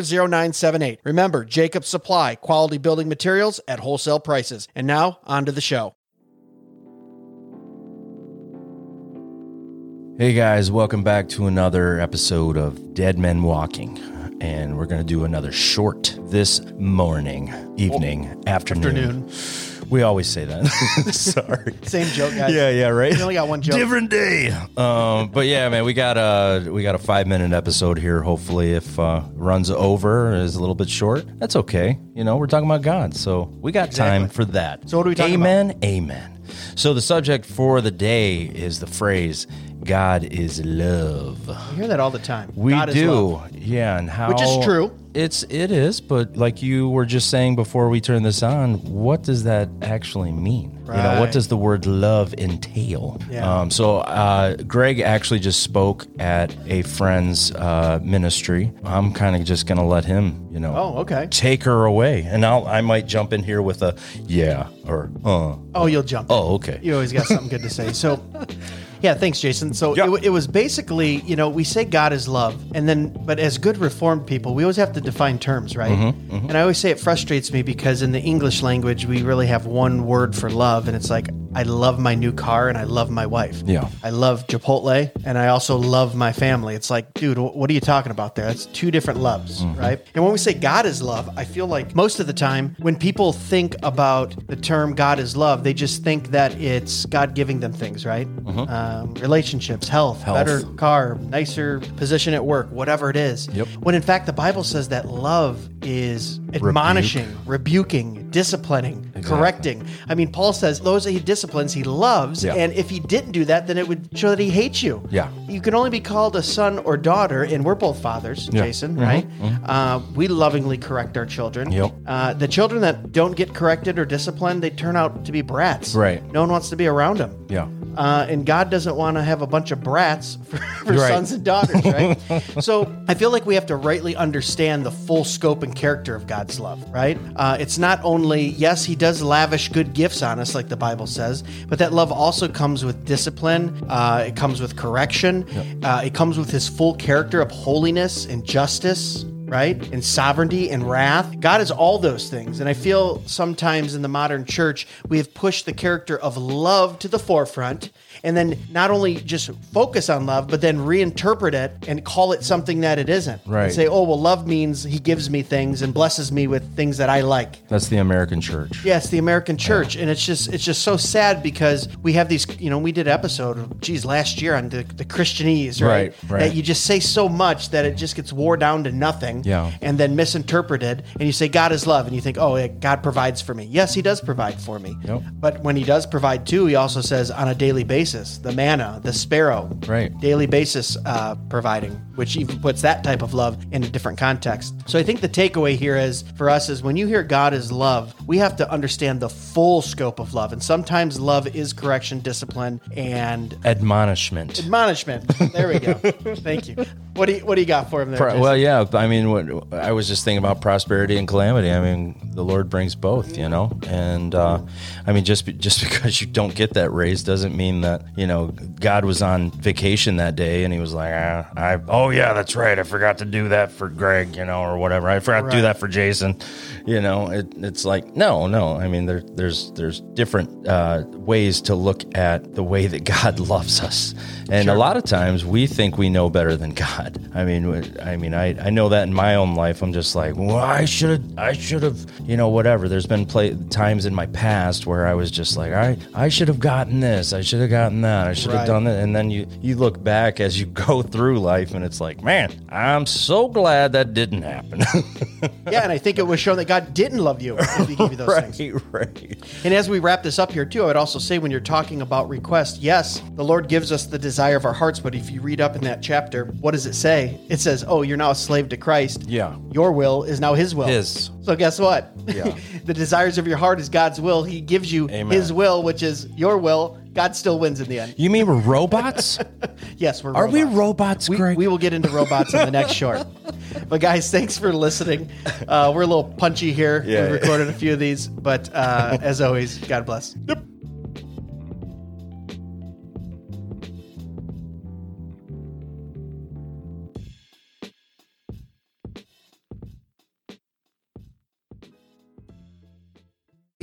0978. Remember, Jacob Supply, quality building materials at wholesale prices. And now, on to the show. Hey guys, welcome back to another episode of Dead Men Walking. And we're going to do another short this morning, evening, afternoon. Afternoon. We always say that. Sorry. Same joke, guys. Yeah, yeah, right. We only got one joke. Different day. Um, but yeah, man, we got a we got a five minute episode here. Hopefully, if uh, runs over is a little bit short, that's okay. You know, we're talking about God, so we got time for that. So what are we talking Amen. Amen. So the subject for the day is the phrase "God is love." We hear that all the time. We God is do, yeah, and how Which is true. It's it is, but like you were just saying before we turn this on, what does that actually mean? You know, what does the word love entail? Yeah. Um, so uh, Greg actually just spoke at a friend's uh, ministry. I'm kind of just gonna let him, you know, Oh, okay. take her away, and I'll I might jump in here with a yeah or uh. Oh, you'll jump. in. Oh, okay. You always got something good to say. So, yeah, thanks, Jason. So Yeah. it, it was basically, you know, we say God is love, and then, but as good Reformed people, we always have to define terms, right? Mm-hmm, And I always say it frustrates me because in the English language, we really have one word for love, and it's like, I love my new car and I love my wife. Yeah. I love Chipotle and I also love my family. It's like, dude, what are you talking about there? That's two different loves, Mm-hmm. right? And when we say God is love, I feel like most of the time when people think about the term God is love, they just think that it's God giving them things, right? Um, relationships, health, Mm-hmm. Health. better car, nicer position at work, whatever it is. Yep. When in fact, the Bible says that love is admonishing, rebuking, disciplining, correcting. I mean, Paul says those that he disciplines, he loves. Yeah. And if he didn't do that, then it would show that he hates you. Yeah. You can only be called a son or daughter, and we're both fathers, Yeah. Jason, Mhm, right? Uh, we lovingly correct our children. Yep. Uh, the children that don't get corrected or disciplined, they turn out to be brats. Right. No one wants to be around them. Yeah. Uh, and God doesn't want to have a bunch of brats for, for Right. sons and daughters, right? so I feel like we have to rightly understand the full scope and character of God's love, right? Uh, it's not only, yes, He does lavish good gifts on us, like the Bible says, but that love also comes with discipline, uh, it comes with correction, uh, it comes with His full character of holiness and justice right? And sovereignty and wrath. God is all those things. And I feel sometimes in the modern church, we have pushed the character of love to the forefront and then not only just focus on love, but then reinterpret it and call it something that it isn't. And Right. say, oh, well, love means he gives me things and blesses me with things that I like. That's the American church. Yeah, it's the American church, and it's just it's just so sad because we have these. You know, we did an episode, geez, last year on the, the Christianese, right? Right, right. That you just say so much that it just gets wore down to nothing, Yeah. and then misinterpreted. And you say God is love, and you think, oh, yeah, God provides for me. Yes, He does provide for me. Yep. But when He does provide too, He also says on a daily basis, the manna, the sparrow, Right. daily basis uh, providing, which even puts that type of love in a different context. So I think the takeaway here is for us is when you hear God is love, we have to understand the full scope of love. And sometimes love is correction, discipline, and Admonishment. admonishment. There we go. Thank you. What do you, what do you got for him there? Pro- well, yeah. I mean, what I was just thinking about prosperity and calamity. I mean, the Lord brings both, you know. And uh, I mean, just be, just because you don't get that raise doesn't mean that you know God was on vacation that day and he was like, ah, I oh yeah, that's right, I forgot to do that for Greg, you know, or whatever. I forgot to do that for Jason, you know. It, it's like no, no. I mean, there, there's there's different uh, ways to look at the way that God loves us, and a lot of times we think we know better than God. I mean, I mean, I, I know that in my own life. I'm just like, well, I should have, I should have, you know, whatever. There's been play, times in my past where I was just like, I, I should have gotten this, I should have gotten that, I should have Right. done that, and then you, you look back as you go through life, and it's like, man, I'm so glad that didn't happen. yeah, and I think it was shown that God didn't love you if He gave you those things. right, right. And as we wrap this up here, too, I would also say when you're talking about request, yes, the Lord gives us the desire of our hearts. But if you read up in that chapter, what does it say? It says, Oh, you're now a slave to Christ. Yeah. Your will is now His will. His. So guess what? Yeah. the desires of your heart is God's will. He gives you Amen. His will, which is your will. God still wins in the end. You mean we're robots? Yes, we're robots. Are we robots. robots, We, we will get into robots in the next short. But guys, thanks for listening. Uh, we're a little punchy here. Yeah. We recorded a few of these, but uh, as always, God bless.